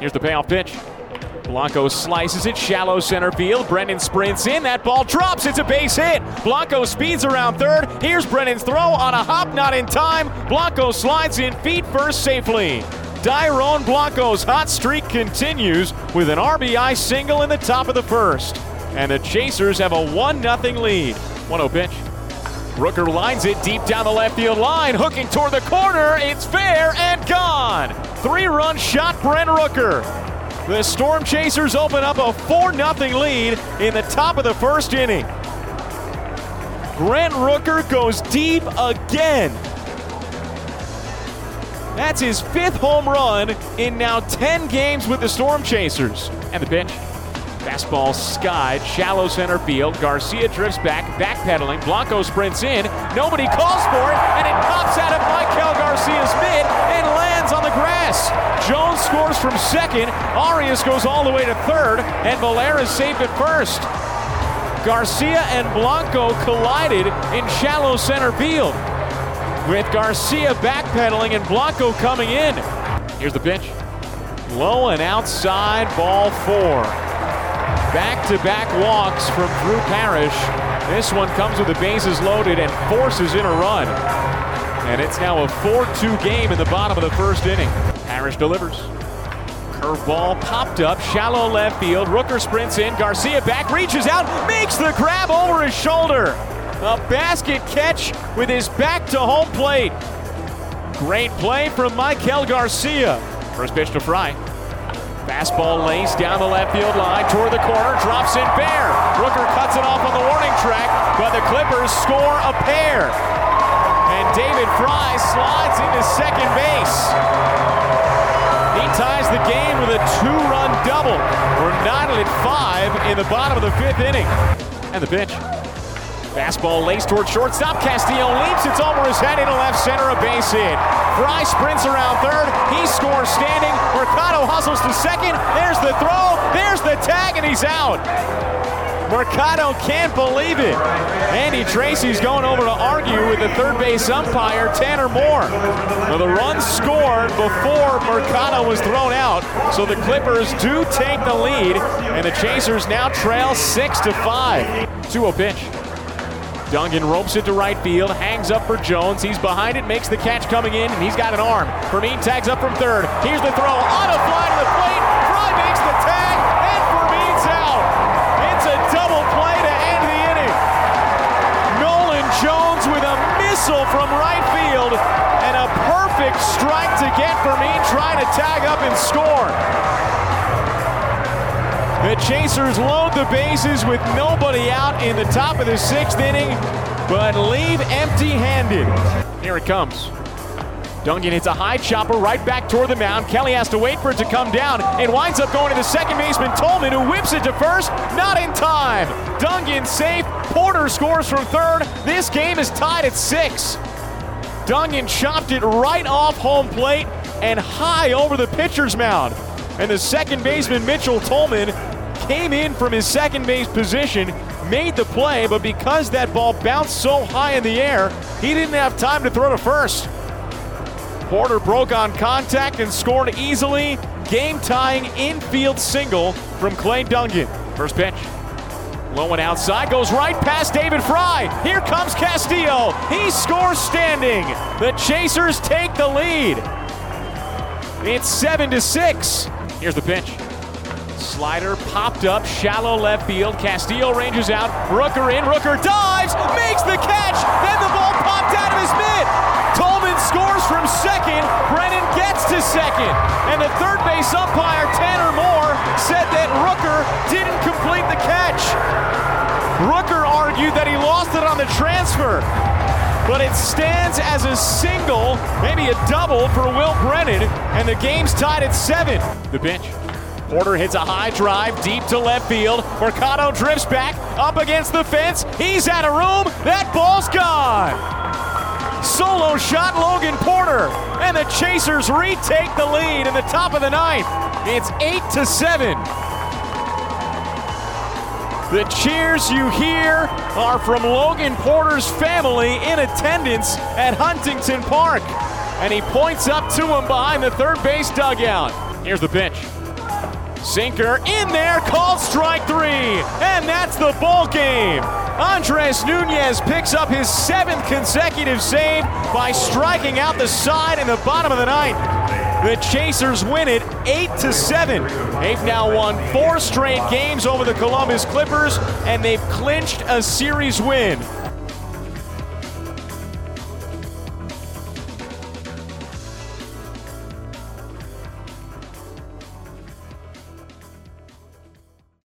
Here's the payoff pitch. Blanco slices it shallow center field. Brennan sprints in. That ball drops. It's a base hit. Blanco speeds around third. Here's Brennan's throw on a hop, not in time. Blanco slides in feet first safely. Dairon Blanco's hot streak continues with an RBI single in the top of the first. And the Chasers have a 1 0 lead. 1 0 pitch. Rooker lines it deep down the left field line, hooking toward the corner. It's fair and gone. Three run shot, Brent Rooker. The Storm Chasers open up a 4 0 lead in the top of the first inning. Brent Rooker goes deep again. That's his fifth home run in now 10 games with the Storm Chasers. And the pitch. Fastball skied, shallow center field. Garcia drifts back, backpedaling. Blanco sprints in. Nobody calls for it, and it pops out of Michael Garcia's mitt and lands on the grass. Jones scores from second. Arias goes all the way to third, and Valera safe at first. Garcia and Blanco collided in shallow center field with Garcia backpedaling and Blanco coming in. Here's the pitch. Low and outside, ball four. Back to back walks from Drew Parrish. This one comes with the bases loaded and forces in a run. And it's now a 4 2 game in the bottom of the first inning. Parrish delivers. Curveball popped up, shallow left field. Rooker sprints in. Garcia back, reaches out, makes the grab over his shoulder. A basket catch with his back to home plate. Great play from Michael Garcia. First pitch to Fry. Fastball laced down the left field line toward the corner, drops in fair. Rooker cuts it off on the warning track, but the Clippers score a pair. And David Fry slides into second base. He ties the game with a two-run double. We're knotted at five in the bottom of the fifth inning. And the pitch. Fastball laced toward shortstop. Castillo leaps. It's over his head into left center. A base hit. Fry sprints around third. He scores standing. Mercado hustles to second. There's the throw. There's the tag, and he's out. Mercado can't believe it. Andy Tracy's going over to argue with the third base umpire, Tanner Moore. Well, the run scored before Mercado was thrown out, so the Clippers do take the lead, and the Chasers now trail six to five. Two a pitch. Dungan ropes it to right field, hangs up for Jones. He's behind it, makes the catch coming in, and he's got an arm. Fermin tags up from third. Here's the throw on a fly to the plate. Fry makes the tag, and Fermin's out. It's a double play to end the inning. Nolan Jones with a missile from right field and a perfect strike to get Fermin trying to tag up and score. The Chasers load the bases with nobody out in the top of the sixth inning, but leave empty handed. Here it comes. Dungan hits a high chopper right back toward the mound. Kelly has to wait for it to come down. and winds up going to the second baseman, Tolman, who whips it to first. Not in time. Dungan safe. Porter scores from third. This game is tied at six. Dungan chopped it right off home plate and high over the pitcher's mound. And the second baseman, Mitchell Tolman, came in from his second base position, made the play, but because that ball bounced so high in the air, he didn't have time to throw to first. Porter broke on contact and scored easily. Game tying infield single from Clay Dungan. First pitch. Low and outside goes right past David Fry. Here comes Castillo. He scores standing. The Chasers take the lead. It's 7 to 6. Here's the pitch. Slider popped up, shallow left field. Castillo ranges out. Rooker in. Rooker dives, makes the catch. Then the ball popped out of his mitt. Tolman scores from second. Brennan gets to second. And the third base umpire, Tanner Moore, said that Rooker didn't complete the catch. Rooker argued that he lost it on the transfer. But it stands as a single, maybe a double for Will Brennan, and the game's tied at seven. The bench. Porter hits a high drive deep to left field. Mercado drifts back up against the fence. He's out of room. That ball's gone. Solo shot Logan Porter, and the Chasers retake the lead in the top of the ninth. It's eight to seven. The cheers you hear are from Logan Porter's family in attendance at Huntington Park. and he points up to him behind the third base dugout. Here's the pitch. Sinker in there, called strike three, and that's the ball game. Andres Nunez picks up his seventh consecutive save by striking out the side in the bottom of the ninth. The Chasers win it 8 to 7. They've now won four straight games over the Columbus Clippers, and they've clinched a series win.